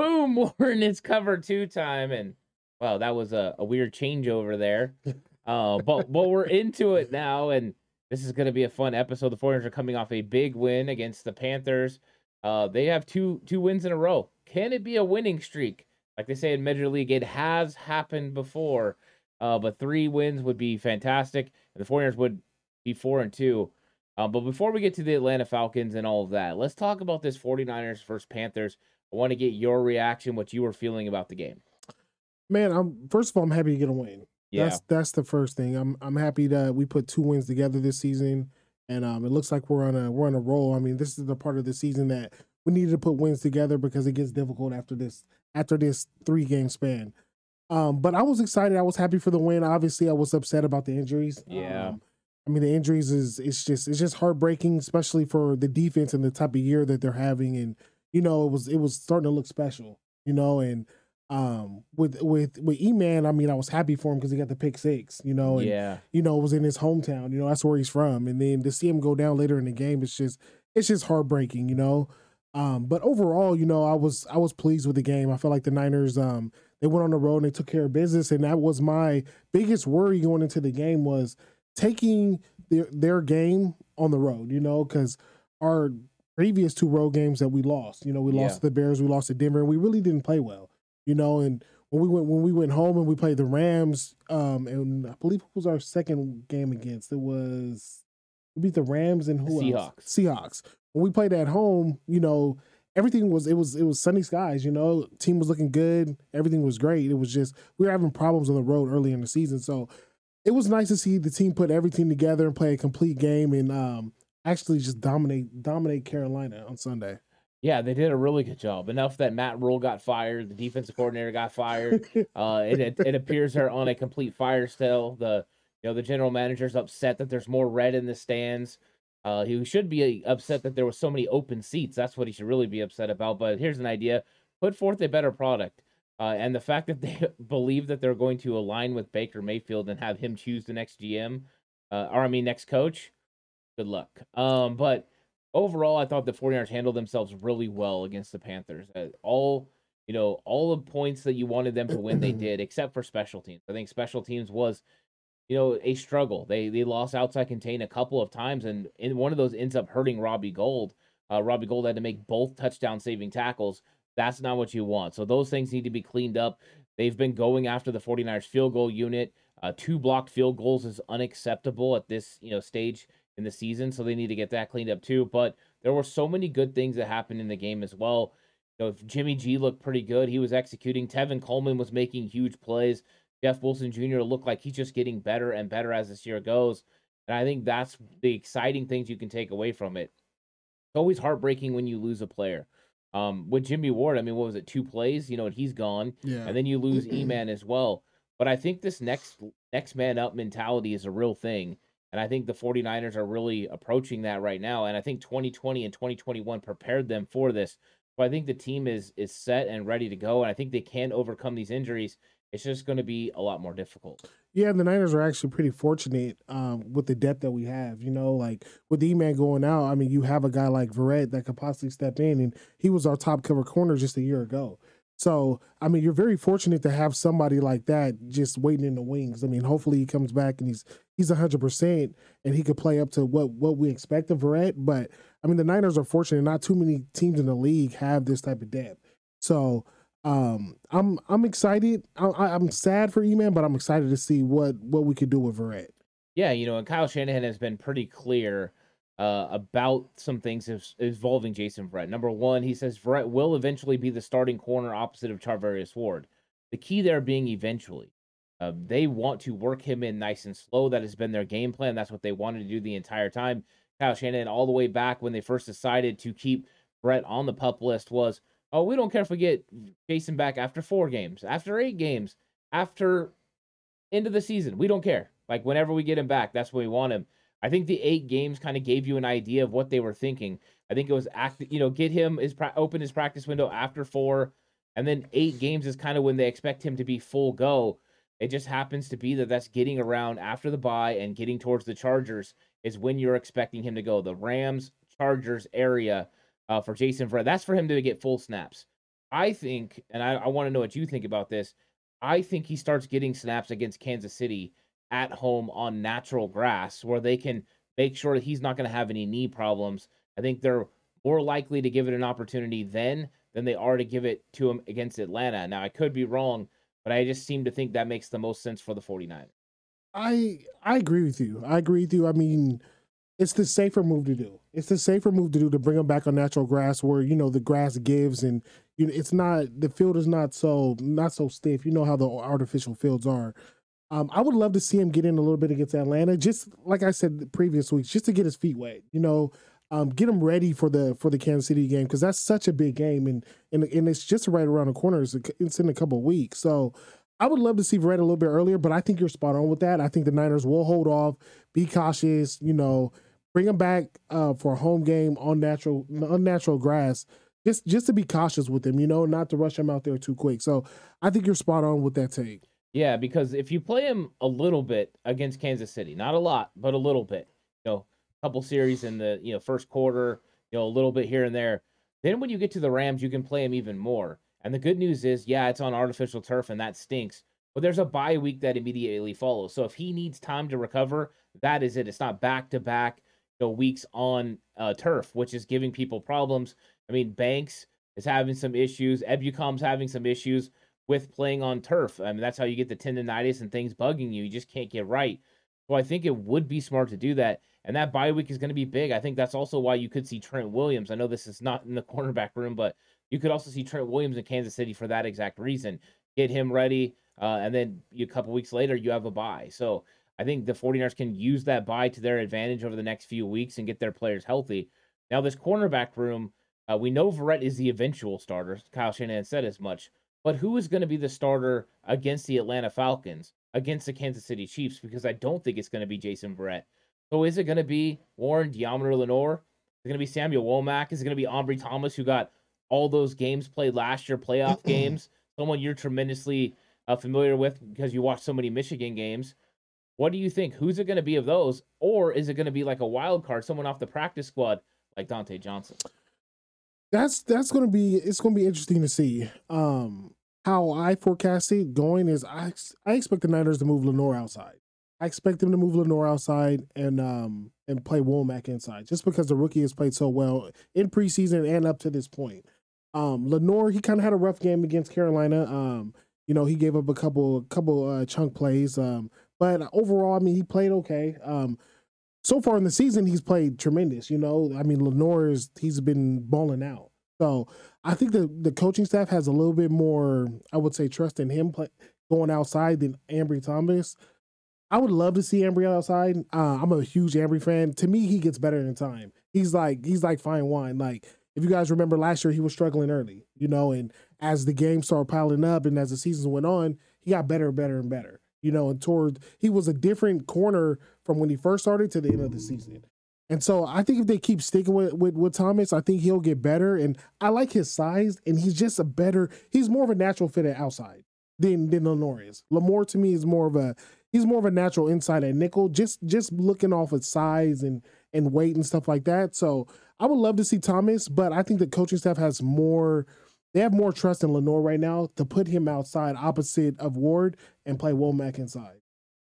Boom, Warren is cover two time. And wow, that was a, a weird changeover there. Uh, but but we're into it now, and this is going to be a fun episode. The 49ers are coming off a big win against the Panthers. Uh, they have two two wins in a row. Can it be a winning streak? Like they say in Major League, it has happened before. Uh, but three wins would be fantastic. And the 49ers would be four and two. Uh, but before we get to the Atlanta Falcons and all of that, let's talk about this 49ers versus Panthers. I want to get your reaction, what you were feeling about the game. Man, I'm first of all, I'm happy to get a win. Yeah. That's that's the first thing. I'm I'm happy that we put two wins together this season, and um, it looks like we're on a we're on a roll. I mean, this is the part of the season that we needed to put wins together because it gets difficult after this after this three game span. Um, but I was excited. I was happy for the win. Obviously, I was upset about the injuries. Yeah. Um, I mean, the injuries is it's just it's just heartbreaking, especially for the defense and the type of year that they're having, and you know, it was it was starting to look special, you know, and um with with with E-Man, I mean, I was happy for him because he got the pick six, you know, and yeah. you know, it was in his hometown, you know, that's where he's from. And then to see him go down later in the game, it's just it's just heartbreaking, you know. Um, but overall, you know, I was I was pleased with the game. I felt like the Niners um they went on the road and they took care of business, and that was my biggest worry going into the game was taking their their game on the road, you know, because our previous two road games that we lost. You know, we lost yeah. the Bears, we lost to Denver, and we really didn't play well. You know, and when we went when we went home and we played the Rams, um, and I believe it was our second game against. It was we beat the Rams and who Seahawks. else? Seahawks. When we played at home, you know, everything was it was it was sunny skies. You know, team was looking good, everything was great. It was just we were having problems on the road early in the season, so it was nice to see the team put everything together and play a complete game. And um, actually just dominate dominate Carolina on Sunday. Yeah, they did a really good job. Enough that Matt Rhule got fired, the defensive coordinator got fired. uh, it, it, it appears they're on a complete fire still. The you know the general manager's upset that there's more red in the stands. Uh, he should be upset that there was so many open seats. That's what he should really be upset about. But here's an idea: put forth a better product. Uh, and the fact that they believe that they're going to align with Baker Mayfield and have him choose the next GM, uh, or I mean next coach, good luck. Um, but overall, I thought the 49ers handled themselves really well against the Panthers. Uh, all you know, all the points that you wanted them to win, they did, except for special teams. I think special teams was, you know, a struggle. They they lost outside contain a couple of times, and in one of those ends up hurting Robbie Gould. Uh, Robbie Gould had to make both touchdown saving tackles. That's not what you want. So those things need to be cleaned up. They've been going after the 49ers field goal unit. Uh, two blocked field goals is unacceptable at this you know stage in the season, so they need to get that cleaned up too. But there were so many good things that happened in the game as well. You know, Jimmy G looked pretty good. He was executing. Tevin Coleman was making huge plays. Jeff Wilson Jr. looked like he's just getting better and better as this year goes. And I think that's the exciting things you can take away from it. It's always heartbreaking when you lose a player. Um, with Jimmy Ward, I mean, what was it, two plays? You know, and he's gone. Yeah. And then you lose E-Man as well. But I think this next next man up mentality is a real thing. And I think the 49ers are really approaching that right now. And I think 2020 and 2021 prepared them for this. So I think the team is is set and ready to go. And I think they can overcome these injuries. It's just going to be a lot more difficult. Yeah, the Niners are actually pretty fortunate um, with the depth that we have. You know, like with E Man going out, I mean, you have a guy like Verrett that could possibly step in, and he was our top cover corner just a year ago. So, I mean, you're very fortunate to have somebody like that just waiting in the wings. I mean, hopefully he comes back and he's he's 100% and he could play up to what what we expect of Verrett. But, I mean, the Niners are fortunate. Not too many teams in the league have this type of depth. So, um, I'm I'm excited. I, am sad for E-Man, but I'm excited to see what what we could do with Verrett. Yeah, you know, and Kyle Shanahan has been pretty clear uh, about some things involving Jason Verrett. Number one, he says Verrett will eventually be the starting corner opposite of Charvarius Ward. The key there being eventually. Uh, they want to work him in nice and slow. That has been their game plan. That's what they wanted to do the entire time. Kyle Shanahan, all the way back when they first decided to keep Verrett on the pup list, was, oh, we don't care if we get Jason back after four games, after eight games, after end of the season. We don't care. Like whenever we get him back, that's when we want him. I think the eight games kind of gave you an idea of what they were thinking. I think it was act, you know, get him his open his practice window after four, and then eight games is kind of when they expect him to be full go. It just happens to be that that's getting around after the bye and getting towards the Chargers is when you're expecting him to go. The Rams Chargers area uh, for Jason Verrett. That's for him to get full snaps. I think, and I, I want to know what you think about this. I think he starts getting snaps against Kansas City at home on natural grass where they can make sure that he's not going to have any knee problems. I think they're more likely to give it an opportunity then than they are to give it to him against Atlanta. Now, I could be wrong, but I just seem to think that makes the most sense for the 49ers. I I agree with you. I agree with you. I mean, it's the safer move to do. It's the safer move to do to bring them back on natural grass where, you know, the grass gives and you know, it's not the field is not so not so stiff. You know how the artificial fields are. Um, I would love to see him get in a little bit against Atlanta, just like I said the previous weeks, just to get his feet wet. You know, um, get him ready for the for the Kansas City game because that's such a big game, and and and it's just right around the corner. It's, it's in a couple weeks, so I would love to see Verrett a little bit earlier. But I think you're spot on with that. I think the Niners will hold off, be cautious. You know, bring him back uh, for a home game on natural unnatural grass. Just, just to be cautious with him, you know, not to rush him out there too quick. So I think you're spot on with that take. Yeah, because if you play him a little bit against Kansas City, not a lot, but a little bit, you know, a couple series in the you know first quarter, you know, a little bit here and there. Then when you get to the Rams, you can play him even more. And the good news is, yeah, it's on artificial turf and that stinks. But there's a bye week that immediately follows. So if he needs time to recover, that is it. It's not back to back weeks on uh, turf, which is giving people problems. I mean, Banks is having some issues. Ebukam's having some issues with playing on turf. I mean, that's how you get the tendonitis and things bugging you. You just can't get right. So I think it would be smart to do that. And that bye week is going to be big. I think that's also why you could see Trent Williams. I know this is not in the cornerback room, but you could also see Trent Williams in Kansas City for that exact reason. Get him ready. Uh, and then a couple weeks later, you have a bye. So I think the 49ers can use that bye to their advantage over the next few weeks and get their players healthy. Now, this cornerback room, uh, we know Verrett is the eventual starter. Kyle Shanahan said as much. But who is going to be the starter against the Atlanta Falcons, against the Kansas City Chiefs? Because I don't think it's going to be Jason Verrett. So is it going to be Warren Deommodore Lenoir? Is it going to be Samuel Womack? Is it going to be Ambry Thomas, who got all those games played last year, playoff games? Someone you're tremendously uh, familiar with because you watched so many Michigan games. What do you think? Who's it going to be of those? Or is it going to be like a wild card, someone off the practice squad like Dante Johnson? That's that's gonna be it's gonna be interesting to see. Um, how I forecast it going is I I expect the Niners to move Lenoir outside. I expect them to move Lenoir outside and um and play Womack inside, just because the rookie has played so well in preseason and up to this point. Um, Lenoir he kind of had a rough game against Carolina. Um, you know he gave up a couple a couple uh, chunk plays. Um, but overall, I mean he played okay. Um, so far in the season, he's played tremendous. You know, I mean, Lenoir is he's been balling out. So I think the the coaching staff has a little bit more, I would say, trust in him play, going outside than Ambry Thomas. I would love to see Ambry outside. Uh, I'm a huge Ambry fan. To me, he gets better in time. He's like he's like fine wine. Like if you guys remember last year, he was struggling early, you know, and as the game started piling up and as the season went on, he got better, better, and better. You know, and toward he was a different corner from when he first started to the end of the season. And so I think if they keep sticking with, with, with Thomas, I think he'll get better. And I like his size, and he's just a better. He's more of a natural fit at outside than than Lenoir is. Lenoir to me is more of a he's more of a natural inside at nickel, just just looking off of size and and weight and stuff like that. So I would love to see Thomas, but I think the coaching staff has more. They have more trust in Lenoir right now to put him outside opposite of Ward and play Womack inside.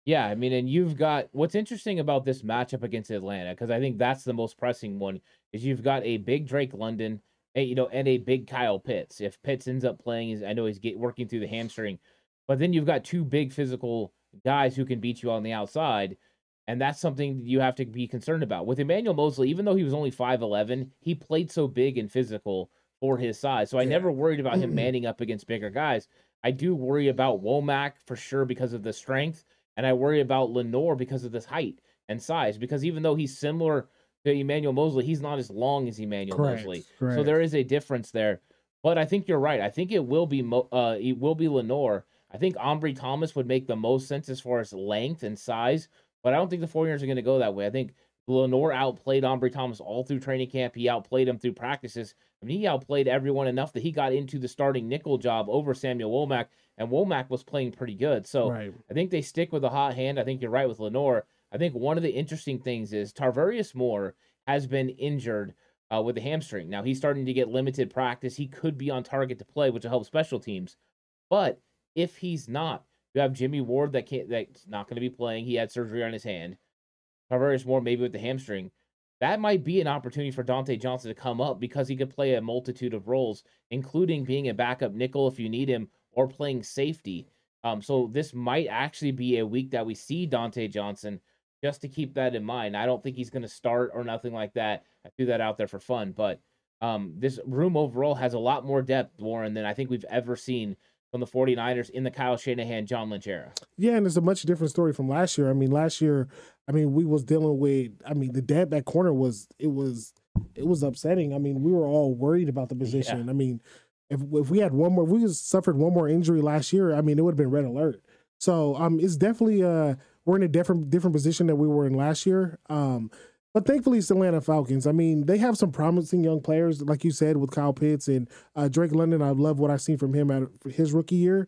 Yeah, I mean, and you've got what's interesting about this matchup against Atlanta because I think that's the most pressing one is you've got a big Drake London, and, you know, and a big Kyle Pitts. If Pitts ends up playing, I know he's get, working through the hamstring, but then you've got two big physical guys who can beat you on the outside, and that's something you have to be concerned about. With Emmanuel Moseley, even though he was only five eleven, he played so big and physical for his size, so I yeah. never worried about him manning up against bigger guys. I do worry about Womack for sure because of the strength and I worry about Lenoir because of this height and size. Because even though he's similar to Emmanuel Moseley, he's not as long as Emmanuel correct, Moseley. Correct. So there is a difference there. But I think you're right. I think it will be Mo- uh it will be Lenoir. I think Ambry Thomas would make the most sense as far as length and size, but I don't think the 49ers are going to go that way. I think Lenoir outplayed Ambry Thomas all through training camp. He outplayed him through practices. I mean, he outplayed everyone enough that he got into the starting nickel job over Samuel Womack and Womack was playing pretty good. So right. I think they stick with a hot hand. I think you're right with Lenoir. I think one of the interesting things is Tarvarius Moore has been injured uh, with the hamstring. Now he's starting to get limited practice. He could be on target to play, which will help special teams. But if he's not, you have Jimmy Ward that can't that's not going to be playing. He had surgery on his hand. Tarvarius Moore maybe with the hamstring. That might be an opportunity for Dante Johnson to come up because he could play a multitude of roles, including being a backup nickel if you need him, or playing safety. Um, so this might actually be a week that we see Dante Johnson, just to keep that in mind. I don't think he's going to start or nothing like that. I threw that out there for fun, but um, this room overall has a lot more depth, Warren, than I think we've ever seen from the 49ers in the Kyle Shanahan, John Lynch era. Yeah, and it's a much different story from last year. I mean, last year, I mean, we was dealing with, I mean, the depth at corner was, it was, it was upsetting. I mean, we were all worried about the position. Yeah. I mean, if if we had one more, if we suffered one more injury last year, I mean, it would have been red alert. So um, it's definitely uh, we're in a different different position that we were in last year. Um, but thankfully, it's Atlanta Falcons. I mean, they have some promising young players, like you said, with Kyle Pitts and uh, Drake London. I love what I've seen from him at his rookie year.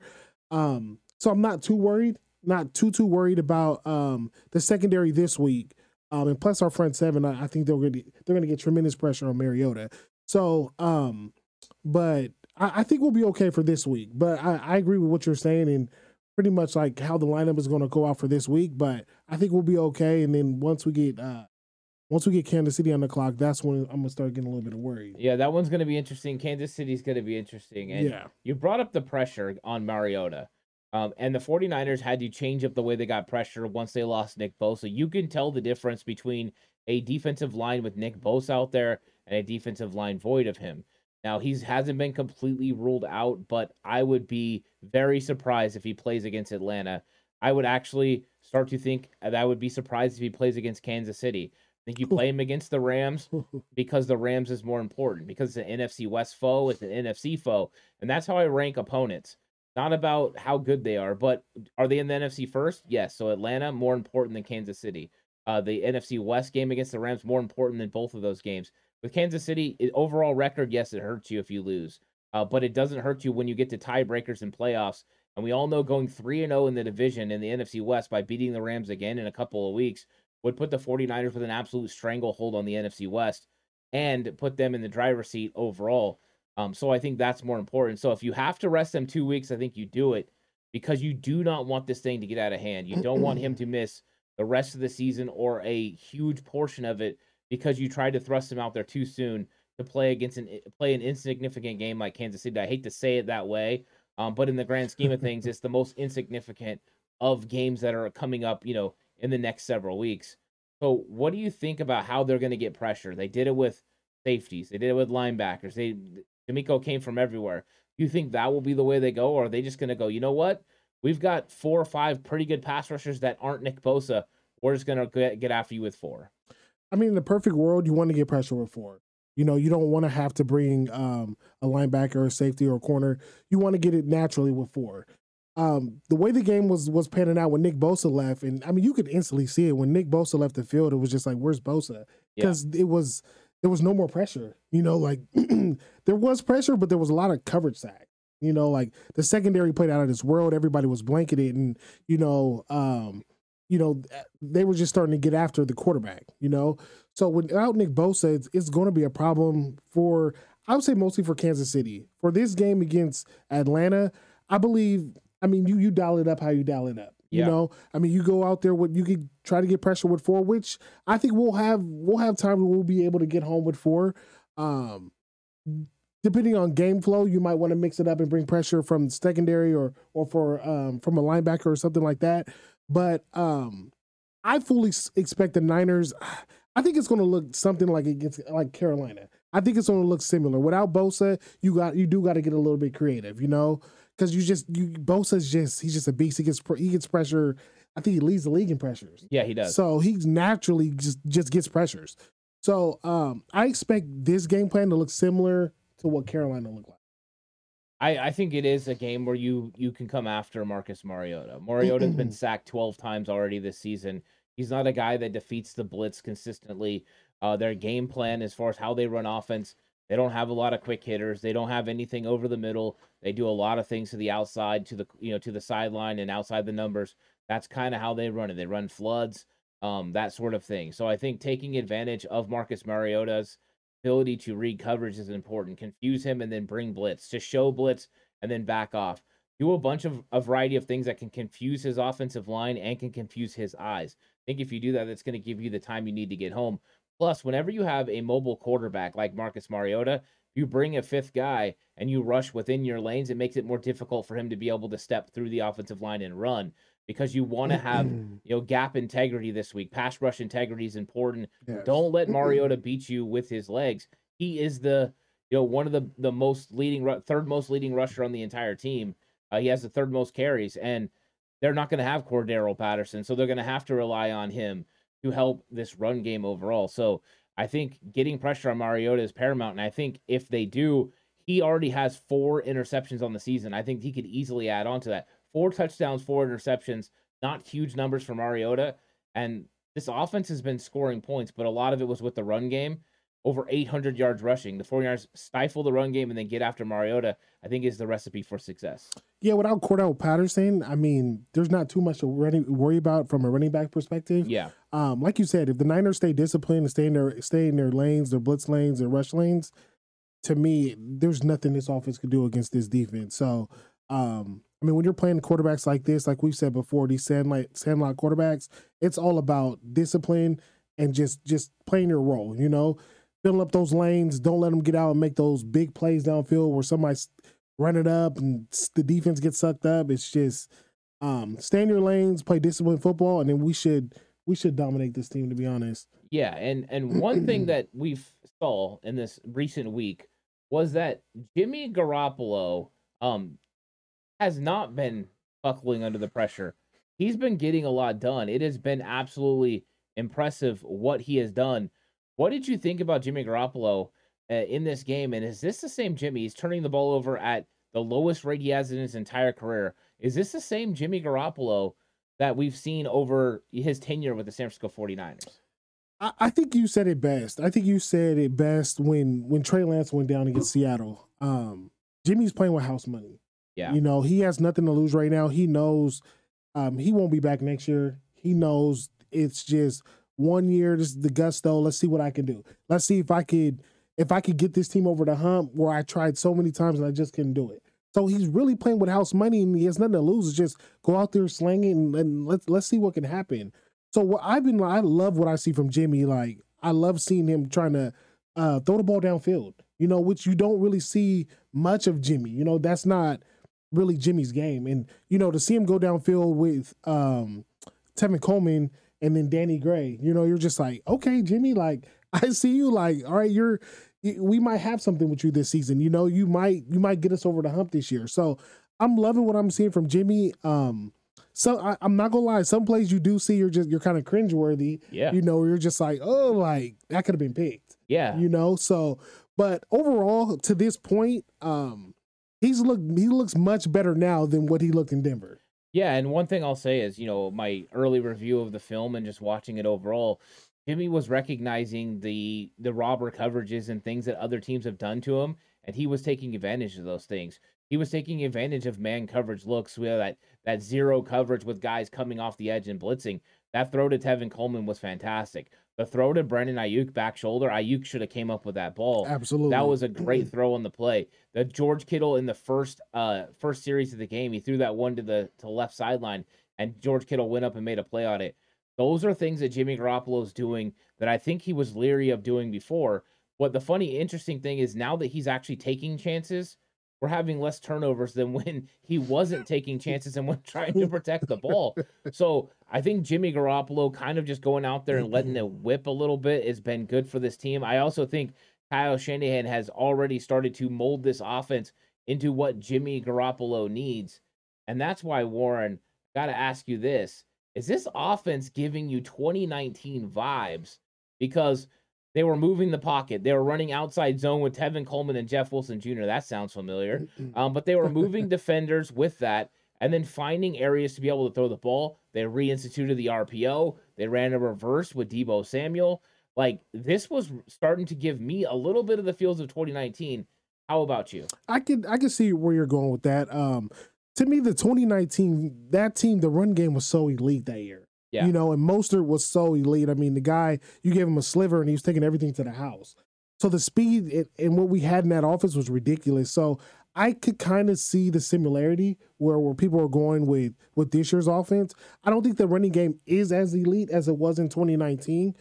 Um, so I'm not too worried, not too too worried about um, the secondary this week. Um, and plus our front seven, I, I think they're going to they're going to get tremendous pressure on Mariota. So, um, but I, I think we'll be okay for this week. But I, I agree with what you're saying and pretty much like how the lineup is going to go out for this week. But I think we'll be okay. And then once we get uh, once we get Kansas City on the clock, that's when I'm gonna start getting a little bit of worried. Yeah, that one's gonna be interesting. Kansas City's gonna be interesting. And yeah. you brought up the pressure on Mariota. Um, and the 49ers had to change up the way they got pressure once they lost Nick Bosa. You can tell the difference between a defensive line with Nick Bosa out there and a defensive line void of him. Now he hasn't been completely ruled out, but I would be very surprised if he plays against Atlanta. I would actually start to think that I would be surprised if he plays against Kansas City. Think you play him against the Rams because the Rams is more important because it's an NFC West foe, it's an NFC foe, and that's how I rank opponents. Not about how good they are, but are they in the NFC first? Yes. So Atlanta more important than Kansas City. Uh, the NFC West game against the Rams more important than both of those games. With Kansas City, overall record, yes, it hurts you if you lose, uh, but it doesn't hurt you when you get to tiebreakers and playoffs. And we all know going 3 and 0 in the division in the NFC West by beating the Rams again in a couple of weeks would put the 49ers with an absolute stranglehold on the NFC West and put them in the driver's seat overall. Um, so I think that's more important. So if you have to rest them two weeks, I think you do it because you do not want this thing to get out of hand. You don't want him to miss the rest of the season or a huge portion of it because you tried to thrust him out there too soon to play against an play an insignificant game like Kansas City. I hate to say it that way, um, but in the grand scheme of things, it's the most insignificant of games that are coming up. You know, in the next several weeks. So, what do you think about how they're going to get pressure? They did it with safeties. They did it with linebackers. They DeMeco came from everywhere. Do you think that will be the way they go, or are they just going to go? You know what? we've got four or five pretty good pass rushers that aren't Nick Bosa. We're just gonna get, get after you with four. I mean, in the perfect world, you want to get pressure with four. You know, you don't want to have to bring um, a linebacker, a safety, or corner. You want to get it naturally with four. Um, the way the game was was panning out when Nick Bosa left, and I mean, you could instantly see it when Nick Bosa left the field. It was just like, "Where's Bosa?" Because yeah. it was there was no more pressure. You know, like there was pressure, but there was a lot of coverage sack. You know, like the secondary played out of this world. Everybody was blanketed, and you know, um, you know, they were just starting to get after the quarterback. You know, so without Nick Bosa, it's, it's going to be a problem for I would say mostly for Kansas City for this game against Atlanta. I believe. I mean, you you dial it up how you dial it up. You yeah. know, I mean, you go out there with you could try to get pressure with four, which I think we'll have we'll have time. We'll be able to get home with four. Um, depending on game flow, you might want to mix it up and bring pressure from secondary or or for um, from a linebacker or something like that. But um, I fully expect the Niners. I think it's going to look something like against like Carolina. I think it's going to look similar. Without Bosa, you got you do got to get a little bit creative, you know, because you just you Bosa's just he's just a beast. He gets he gets pressure. I think he leads the league in pressures. Yeah, he does. So he naturally just just gets pressures. So um, I expect this game plan to look similar to what Carolina looked like. I, I think it is a game where you you can come after Marcus Mariota. Mariota's been sacked 12 times already this season. He's not a guy that defeats the blitz consistently. Uh, their game plan, as far as how they run offense, they don't have a lot of quick hitters. They don't have anything over the middle. They do a lot of things to the outside, to the you know to the sideline and outside the numbers. That's kind of how they run it. They run floods, um, that sort of thing. So I think taking advantage of Marcus Mariota's ability to read coverage is important. Confuse him and then bring blitz. To show blitz and then back off. Do a bunch of a variety of things that can confuse his offensive line and can confuse his eyes. I think if you do that, that's going to give you the time you need to get home. Plus, whenever you have a mobile quarterback like Marcus Mariota, you bring a fifth guy and you rush within your lanes, it makes it more difficult for him to be able to step through the offensive line and run because you want to have you know gap integrity this week. Pass rush integrity is important. Yes. Don't let Mariota beat you with his legs. He is the you know one of the the most leading third most leading rusher on the entire team. Uh, he has the third most carries, and they're not going to have Cordarrelle Patterson, so they're going to have to rely on him to help this run game overall. So I think getting pressure on Mariota is paramount, and I think if they do, he already has four interceptions on the season. I think he could easily add on to that four touchdowns, four interceptions, not huge numbers for Mariota. And this offense has been scoring points, but a lot of it was with the run game. Over 800 yards rushing. The 49ers stifle the run game and then get after Mariota, I think is the recipe for success. Yeah, without Cordarrelle Patterson, I mean, there's not too much to worry about from a running back perspective. Yeah. Um, like you said, if the Niners stay disciplined and stay in their stay in their lanes, their blitz lanes, their rush lanes, to me, there's nothing this offense could do against this defense. So um, I mean, when you're playing quarterbacks like this, like we've said before, these sandlot sandlot quarterbacks, it's all about discipline and just just playing your role. You know, filling up those lanes. Don't let them get out and make those big plays downfield where somebody's run it up and the defense gets sucked up. It's just um, stay in your lanes, play disciplined football, and then we should we should dominate this team. To be honest. Yeah, and and one thing that we've saw in this recent week was that Jimmy Garoppolo um has not been buckling under the pressure. He's been getting a lot done. It has been absolutely impressive what he has done. What did you think about Jimmy Garoppolo uh, in this game? And is this the same Jimmy? He's turning the ball over at the lowest rate he has in his entire career. Is this the same Jimmy Garoppolo that we've seen over his tenure with the San Francisco 49ers? I, think you said it best. I think you said it best when when Trey Lance went down against Seattle. Um, Jimmy's playing with house money. Yeah. You know, he has nothing to lose right now. He knows um, he won't be back next year. He knows it's just one year, this is the gusto. Let's see what I can do. Let's see if I could if I could get this team over the hump where I tried so many times and I just couldn't do it. So he's really playing with house money and he has nothing to lose. It's just go out there slanging and, and let's let's see what can happen. So what I've been I love what I see from Jimmy. Like I love seeing him trying to uh, throw the ball downfield. You know, which you don't really see much of Jimmy. You know, that's not really Jimmy's game. And you know, to see him go downfield with um Tevin Coleman and then Danny Gray, you know, you're just like, okay, Jimmy, like I see you, like, all right, you're we might have something with you this season. You know, you might you might get us over the hump this year. So I'm loving what I'm seeing from Jimmy. Um, so I, am not gonna lie, some plays you do see you're just you're kind of cringeworthy. Yeah. You know, you're just like, oh, like that could have been picked. Yeah. You know, so but overall, to this point, um, he's look he looks much better now than what he looked in Denver. Yeah, and one thing I'll say is, you know, my early review of the film and just watching it overall, Jimmy was recognizing the the robber coverages and things that other teams have done to him, and he was taking advantage of those things. He was taking advantage of man coverage looks with that that zero coverage with guys coming off the edge and blitzing. That throw to Tevin Coleman was fantastic. The throw to Brandon Aiyuk back shoulder, Aiyuk should have came up with that ball. Absolutely, that was a great throw on the play. The George Kittle in the first uh first series of the game, he threw that one to the to left sideline, and George Kittle went up and made a play on it. Those are things that Jimmy Garoppolo is doing that I think he was leery of doing before. What the funny, interesting thing is now that he's actually taking chances, we're having less turnovers than when he wasn't taking chances and when trying to protect the ball. So I think Jimmy Garoppolo kind of just going out there and letting it whip a little bit has been good for this team. I also think Kyle Shanahan has already started to mold this offense into what Jimmy Garoppolo needs. And that's why, Warren, got to ask you this. Is this offense giving you 2019 vibes? Because they were moving the pocket. They were running outside zone with Tevin Coleman and Jeff Wilson Jr. That sounds familiar. Um, but they were moving defenders with that and then finding areas to be able to throw the ball. They reinstituted the RPO. They ran a reverse with Deebo Samuel. Like this was starting to give me a little bit of the feels of 2019. How about you? I could I could see where you're going with that. Um, to me, the 2019 that team, the run game was so elite that year. Yeah. You know, and Mostert was so elite. I mean, the guy, you gave him a sliver and he was taking everything to the house. So the speed and what we had in that offense was ridiculous. So I could kind of see the similarity where, where people are going with with this year's offense. I don't think the running game is as elite as it was in 2019.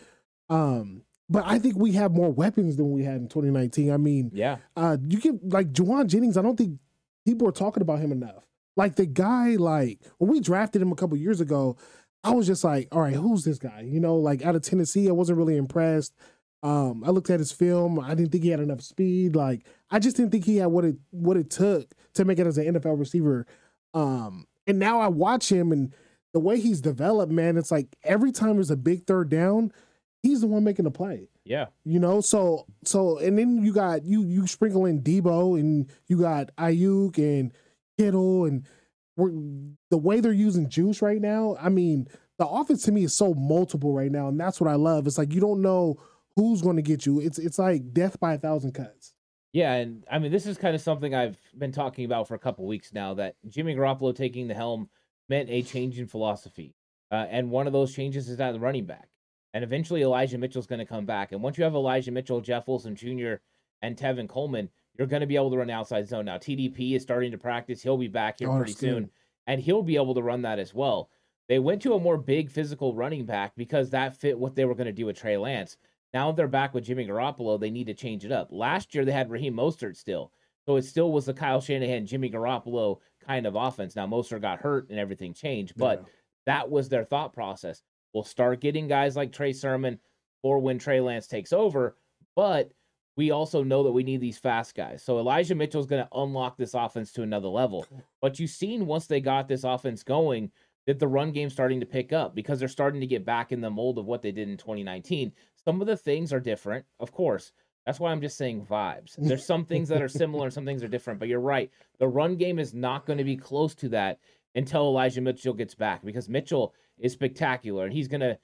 Um, but I think we have more weapons than we had in 2019. I mean, yeah, uh, you get like Jauan Jennings. I don't think people are talking about him enough. Like the guy, like when we drafted him a couple years ago, I was just like, all right, who's this guy? You know, like out of Tennessee, I wasn't really impressed. Um, I looked at his film. I didn't think he had enough speed. Like, I just didn't think he had what it what it took to make it as an NFL receiver. Um, and now I watch him and the way he's developed, man, it's like every time there's a big third down, he's the one making the play. Yeah. You know, so so and then you got you you sprinkle in Deebo and you got Aiyuk and Kittle and the way they're using juice right now, I mean, the offense to me is so multiple right now, and that's what I love. It's like you don't know who's going to get you. It's it's like death by a thousand cuts. Yeah, and I mean this is kind of something I've been talking about for a couple weeks now. That Jimmy Garoppolo taking the helm meant a change in philosophy, uh, and one of those changes is at the running back. And eventually Elijah Mitchell's going to come back, and once you have Elijah Mitchell, Jeff Wilson Jr., and Tevin Coleman, you're going to be able to run outside zone. Now, TDP is starting to practice. He'll be back here oh, pretty soon, good. and he'll be able to run that as well. They went to a more big physical running back because that fit what they were going to do with Trey Lance. Now they're back with Jimmy Garoppolo. They need to change it up. Last year they had Raheem Mostert still. So it still was the Kyle Shanahan, Jimmy Garoppolo kind of offense. Now Mostert got hurt and everything changed, but yeah. that was their thought process. We'll start getting guys like Trey Sermon for when Trey Lance takes over, but – we also know that we need these fast guys. So Elijah Mitchell is going to unlock this offense to another level. But you've seen once they got this offense going that the run game's starting to pick up because they're starting to get back in the mold of what they did in 2019. Some of the things are different, of course. That's why I'm just saying vibes. There's some things that are similar and some things are different, but you're right. The run game is not going to be close to that until Elijah Mitchell gets back because Mitchell is spectacular and he's going to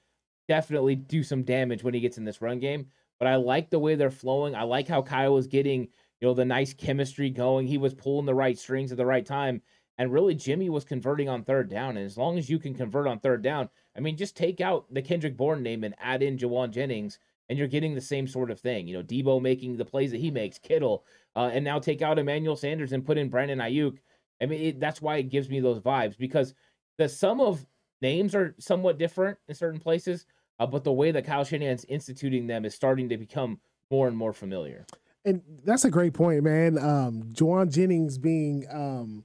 definitely do some damage when he gets in this run game but I like the way they're flowing. I like how Kyle was getting, you know, the nice chemistry going. He was pulling the right strings at the right time. And really, Jimmy was converting on third down. And as long as you can convert on third down, I mean, just take out the Kendrick Bourne name and add in Jauan Jennings, and you're getting the same sort of thing. You know, Deebo making the plays that he makes, Kittle, uh, and now take out Emmanuel Sanders and put in Brandon Aiyuk. I mean, it, that's why it gives me those vibes because the sum of names are somewhat different in certain places, uh, but the way that Kyle Shanahan's instituting them is starting to become more and more familiar. And that's a great point, man. Um, Jauan Jennings being um,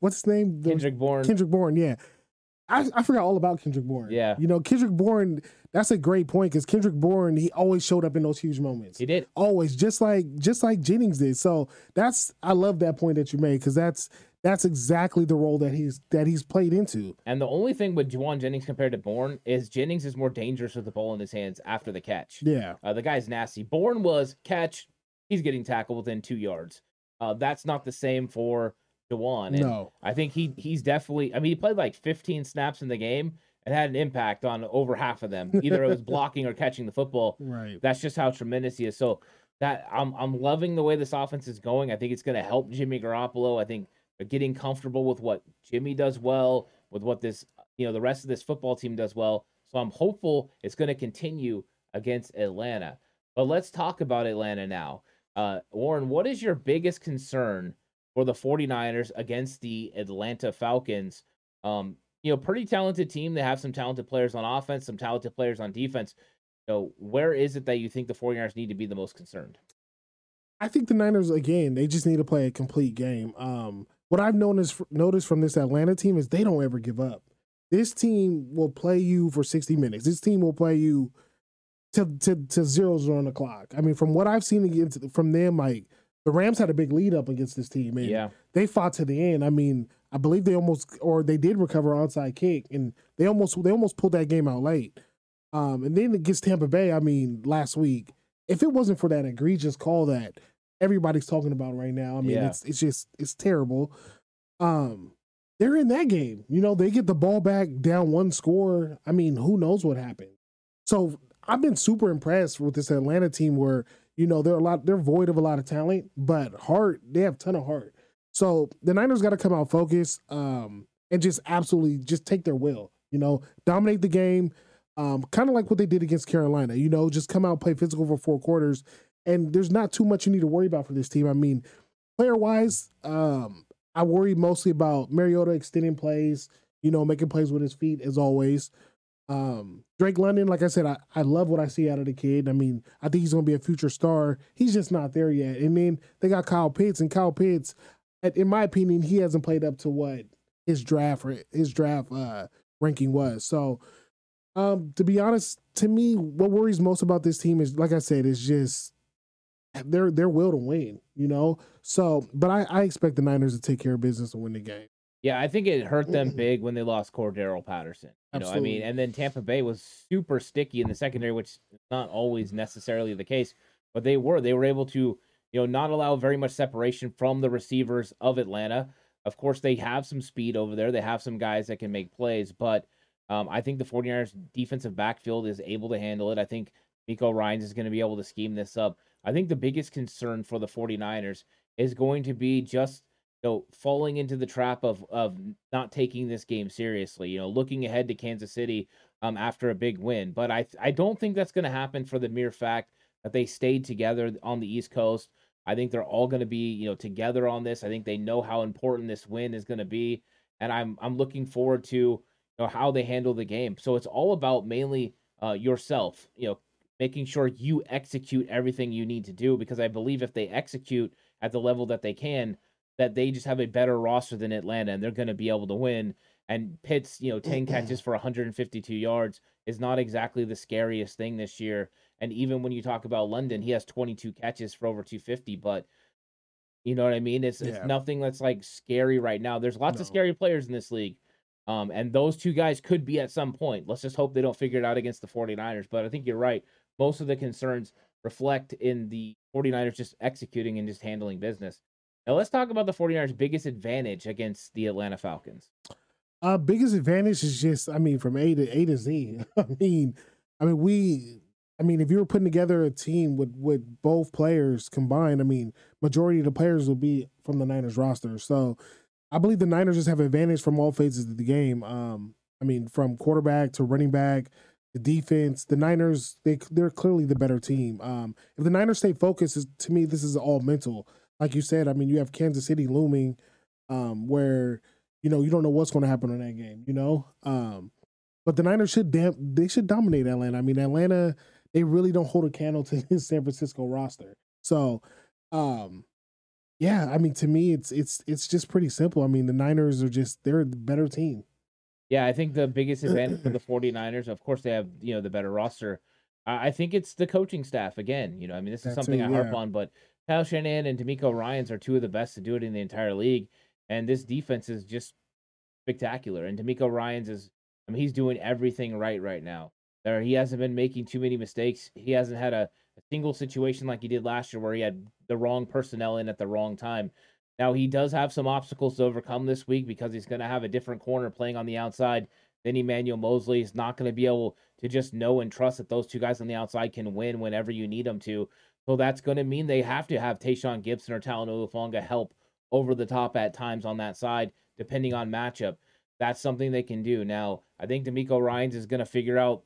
what's his name? The, Kendrick Bourne. Kendrick Bourne, yeah. I, I forgot all about Kendrick Bourne. Yeah. You know, Kendrick Bourne, that's a great point because Kendrick Bourne, he always showed up in those huge moments. He did. Always, just like just like Jennings did. So that's I love that point that you made because that's that's exactly the role that he's that he's played into. And the only thing with Jauan Jennings compared to Bourne is Jennings is more dangerous with the ball in his hands after the catch. Yeah. Uh, the guy's nasty. Bourne was catch, he's getting tackled within two yards. Uh, that's not the same for Jauan. And No. I think he he's definitely. I mean, he played like 15 snaps in the game and had an impact on over half of them. Either it was blocking or catching the football. Right. That's just how tremendous he is. So that I'm I'm loving the way this offense is going. I think it's going to help Jimmy Garoppolo. I think they're getting comfortable with what Jimmy does well, with what this you know the rest of this football team does well. So I'm hopeful it's going to continue against Atlanta. But let's talk about Atlanta now. Uh, Warren, what is your biggest concern for the 49ers against the Atlanta Falcons? Um, you know, pretty talented team. They have some talented players on offense, some talented players on defense. So where is it that you think the 49ers need to be the most concerned? I think the Niners again, they just need to play a complete game. Um, what I've noticed noticed from this Atlanta team is they don't ever give up. This team will play you for 60 minutes. This team will play you to to to zeros on the clock. I mean, from what I've seen against from them, like the Rams had a big lead up against this team, and Yeah. they fought to the end. I mean, I believe they almost or they did recover onside kick, and they almost they almost pulled that game out late. Um, and then against Tampa Bay, I mean, last week, if it wasn't for that egregious call that everybody's talking about right now, I mean, Yeah. it's it's just it's terrible. Um, they're in that game. You know, they get the ball back down one score. I mean, who knows what happened? So I've been super impressed with this Atlanta team where, you know, they're a lot they're void of a lot of talent, but heart, they have a ton of heart. So the Niners gotta come out focused, um, and just absolutely just take their will, you know, dominate the game. Um, kind of like what they did against Carolina, you know, just come out, play physical for four quarters, and there's not too much you need to worry about for this team. I mean, player wise, um, I worry mostly about Mariota extending plays, you know, making plays with his feet as always. Um, Drake London, like I said, I, I love what I see out of the kid. I mean, I think he's gonna be a future star. He's just not there yet. And then they got Kyle Pitts, and Kyle Pitts, in my opinion, he hasn't played up to what his draft his draft uh ranking was. So um, to be honest, to me, what worries most about this team is, like I said, is just their their will to win. You know, so but I, I expect the Niners to take care of business and win the game. Yeah, I think it hurt them big when they lost Cordarrelle Patterson. You know, I mean, and then Tampa Bay was super sticky in the secondary, which is not always necessarily the case, but they were. They were able to, you know, not allow very much separation from the receivers of Atlanta. Of course, they have some speed over there. They have some guys that can make plays, but um, I think the 49ers defensive backfield is able to handle it. I think Miko Ryans is going to be able to scheme this up. I think the biggest concern for the 49ers is going to be just you know, falling into the trap of of not taking this game seriously. You know, looking ahead to Kansas City um after a big win, but I I don't think that's going to happen for the mere fact that they stayed together on the East Coast. I think they're all going to be you know together on this. I think they know how important this win is going to be, and I'm I'm looking forward to you know how they handle the game. So it's all about mainly uh, yourself. You know, making sure you execute everything you need to do because I believe if they execute at the level that they can, that they just have a better roster than Atlanta and they're going to be able to win. And Pitts, you know, 10 catches for 152 yards is not exactly the scariest thing this year. And even when you talk about London, he has 22 catches for over 250, but you know what I mean? It's Yeah. it's nothing that's like scary right now. There's lots of scary players in this league. Um, and those two guys could be at some point. Let's just hope they don't figure it out against the 49ers. But I think you're right. Most of the concerns reflect in the 49ers just executing and just handling business. Now let's talk about the 49ers' biggest advantage against the Atlanta Falcons. Uh biggest advantage is just, I mean, from A to A to Z. I mean, I mean, we I mean, if you were putting together a team with with both players combined, I mean, majority of the players will be from the Niners roster. So I believe the Niners just have advantage from all phases of the game. Um, I mean, from quarterback to running back, the defense, the Niners, they they're clearly the better team. Um, if the Niners stay focused, is, to me, this is all mental. Like you said, I mean, you have Kansas City looming, um, where you know you don't know what's going to happen in that game. You know, um, but the Niners should dam- they should dominate Atlanta. I mean, Atlanta they really don't hold a candle to this San Francisco roster. So, um, yeah, I mean, to me, it's it's it's just pretty simple. I mean, the Niners are just they're the better team. Yeah, I think the biggest advantage for the 49ers, of course, they have, you know, the better roster. I I think it's the coaching staff again. You know, I mean, this is That something I harp yeah. on, but Kyle Shanahan and DeMeco Ryans are two of the best to do it in the entire league. And this defense is just spectacular. And DeMeco Ryans is, I mean, he's doing everything right right now. There, he hasn't been making too many mistakes. He hasn't had a, a single situation like he did last year where he had the wrong personnel in at the wrong time. Now he does have some obstacles to overcome this week because he's going to have a different corner playing on the outside than Emmanuel Moseley. He's not going to be able to just know and trust that those two guys on the outside can win whenever you need them to. So that's going to mean they have to have Tashaun Gipson or Talanoa Hufanga help over the top at times on that side, depending on matchup. That's something they can do. Now, I think DeMeco Ryans is going to figure out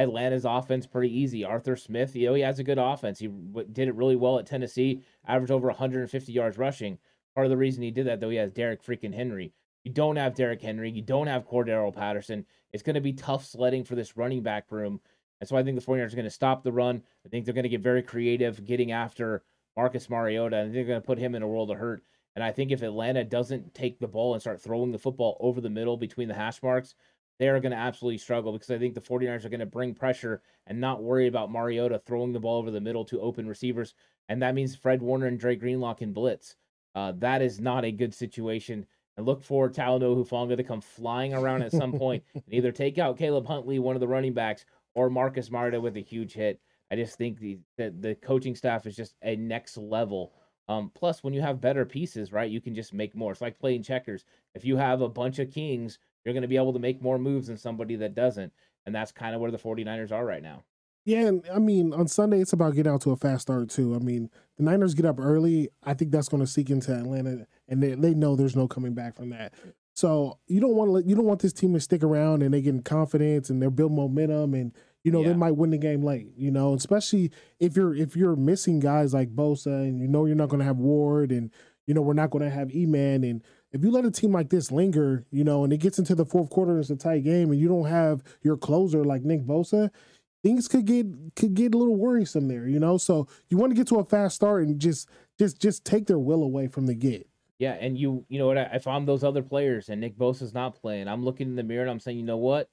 Atlanta's offense pretty easy. Arthur Smith, you know, he has a good offense. He did it really well at Tennessee, averaged over 150 yards rushing. Part of the reason he did that, though, he has Derek freaking Henry. You don't have Derek Henry. You don't have Cordarrelle Patterson. It's going to be tough sledding for this running back room. And so I think the 49ers are going to stop the run. I think they're going to get very creative getting after Marcus Mariota, and they're going to put him in a world of hurt. And I think if Atlanta doesn't take the ball and start throwing the football over the middle between the hash marks, they are going to absolutely struggle because I think the 49ers are going to bring pressure and not worry about Mariota throwing the ball over the middle to open receivers. And that means Fred Warner and Dre Greenlaw can blitz. Uh, that is not a good situation. And look for Talanoa Hufanga to come flying around at some point and either take out Caleb Huntley, one of the running backs, or Marcus Mariota with a huge hit. I just think the, the, the coaching staff is just a next level. Um, plus, when you have better pieces, right, you can just make more. It's like playing checkers. If you have a bunch of kings, you're going to be able to make more moves than somebody that doesn't. And that's kind of where the 49ers are right now. Yeah, and I mean on Sunday it's about getting out to a fast start too. I mean the Niners get up early. I think that's going to seek into Atlanta, and they, they know there's no coming back from that. So you don't want to let you don't want this team to stick around and they getting confidence and they're building momentum and you know yeah. they might win the game late. You know, especially if you're if you're missing guys like Bosa and you know you're not going to have Ward and you know we're not going to have E-Man and if you let a team like this linger, you know, and it gets into the fourth quarter, it's a tight game, and you don't have your closer like Nick Bosa, things could get could get a little worrisome there, you know. So you want to get to a fast start and just just just take their will away from the get. Yeah, and you you know what? If I'm those other players and Nick Bosa's not playing, I'm looking in the mirror and I'm saying, you know what?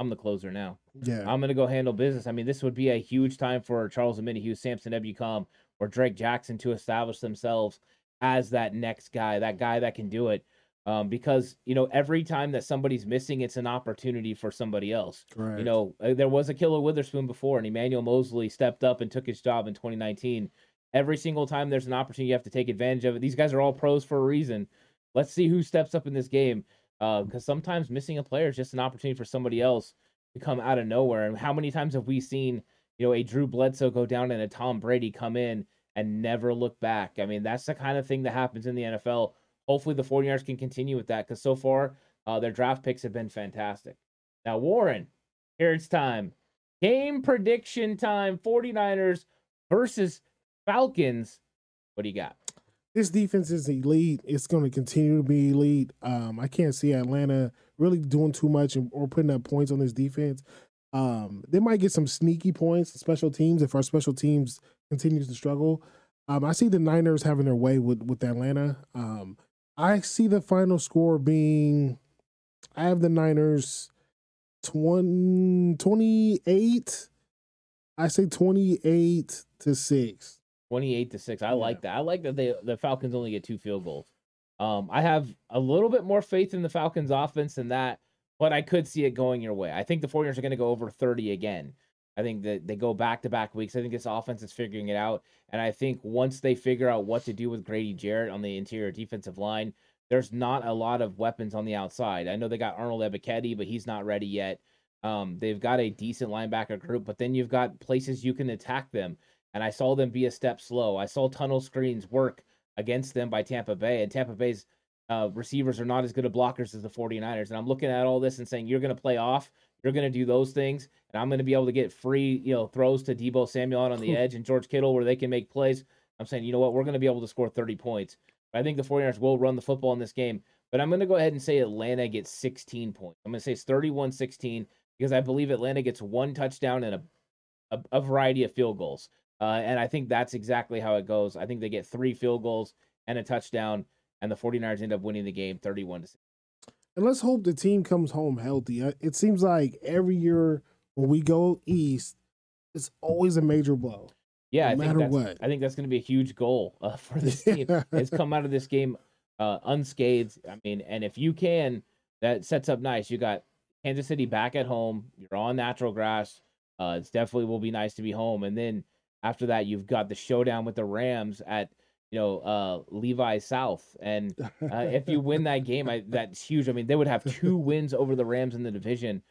I'm the closer now. Yeah, I'm gonna go handle business. I mean, this would be a huge time for Charles Omenihu, Samson Ebukam, or Drake Jackson to establish themselves as that next guy, that guy that can do it. Um, because you know every time that somebody's missing, it's an opportunity for somebody else. Correct. You know uh, there was Ahkello Witherspoon before, and Emmanuel Moseley stepped up and took his job in 2019. Every single time there's an opportunity, you have to take advantage of it. These guys are all pros for a reason. Let's see who steps up in this game, because uh, sometimes missing a player is just an opportunity for somebody else to come out of nowhere. And how many times have we seen, you know, a Drew Bledsoe go down and a Tom Brady come in and never look back? I mean, that's the kind of thing that happens in the NFL hopefully the 49ers can continue with that because so far uh, their draft picks have been fantastic. Now, Warren, here it's time. Game prediction time 49ers versus Falcons. What do you got? This defense is elite. It's going to continue to be elite. Um, I can't see Atlanta really doing too much or putting up points on this defense. Um, they might get some sneaky points, special teams, if our special teams continues to struggle. Um, I see the Niners having their way with with Atlanta. Um, I see the final score being I have the Niners 20, 28. I say 28 to 6. 28 to 6. I yeah. like that. I like that they the Falcons only get two field goals. Um, I have a little bit more faith in the Falcons offense than that, but I could see it going your way. I think the 49ers are going to go over 30 again. I think that they go back to back weeks. I think this offense is figuring it out. And I think once they figure out what to do with Grady Jarrett on the interior defensive line, there's not a lot of weapons on the outside. I know they got Arnold Ebiketie, but he's not ready yet. Um, they've got a decent linebacker group, but then you've got places you can attack them. And I saw them be a step slow. I saw tunnel screens work against them by Tampa Bay, and Tampa Bay's uh, receivers are not as good of blockers as the 49ers. And I'm looking at all this and saying, you're going to play off you're going to do those things, and I'm going to be able to get free, you know, throws to Deebo Samuel on the edge and George Kittle where they can make plays. I'm saying, you know what, we're going to be able to score 30 points. But I think the 49ers will run the football in this game. But I'm going to go ahead and say Atlanta gets 16 points. I'm going to say it's 31 16 because I believe Atlanta gets one touchdown and a, a, a variety of field goals. Uh, and I think that's exactly how it goes. I think they get three field goals and a touchdown, and the 49ers end up winning the game 31 to 6. And let's hope the team comes home healthy. It seems like every year when we go east, it's always a major blow. Yeah, no I matter what. I think that's going to be a huge goal uh, for this team. is come out of this game uh, unscathed. I mean, and if you can, that sets up nice. You got Kansas City back at home. You're on natural grass. Uh, it's definitely will be nice to be home. And then after that, you've got the showdown with the Rams at you know uh, Levi South. And uh, if you win that game, I, that's huge. I mean, they would have two wins over the Rams in the division.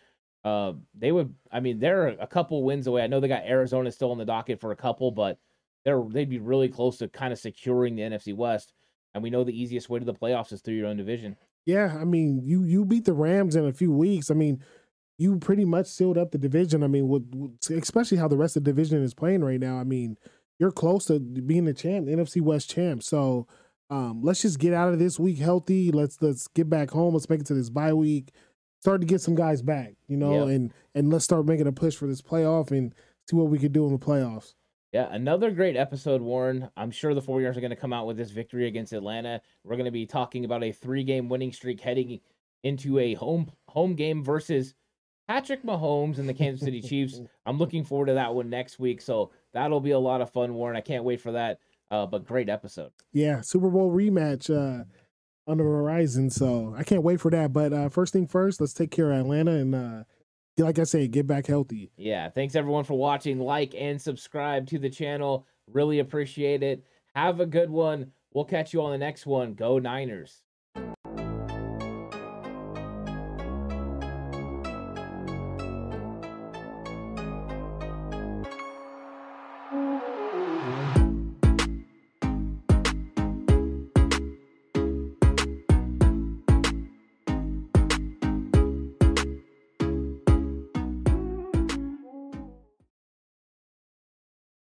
Uh, they would. I mean, they're a couple wins away. I know they got Arizona still on the docket for a couple, but they're they'd be really close to kind of securing the NFC West. And we know the easiest way to the playoffs is through your own division. Yeah, I mean, you you beat the Rams in a few weeks. I mean, you pretty much sealed up the division. I mean, with, especially how the rest of the division is playing right now. I mean, you're close to being the champ, the NFC West champ. So um, let's just get out of this week healthy. Let's let's get back home. Let's make it to this bye week. Start to get some guys back, you know, yep. and and let's start making a push for this playoff and see what we can do in the playoffs. Yeah, another great episode, Warren. I'm sure the 49ers are going to come out with this victory against Atlanta. We're going to be talking about a three-game winning streak heading into a home home game versus Patrick Mahomes and the Kansas City Chiefs. I'm looking forward to that one next week. So that'll be a lot of fun, Warren. I can't wait for that. Uh, but great episode. Yeah, Super Bowl rematch uh, on the horizon. So I can't wait for that. But uh, first thing first, let's take care of Atlanta and uh, like I say, get back healthy. Yeah. Thanks everyone for watching. Like and subscribe to the channel. Really appreciate it. Have a good one. We'll catch you on the next one. Go Niners.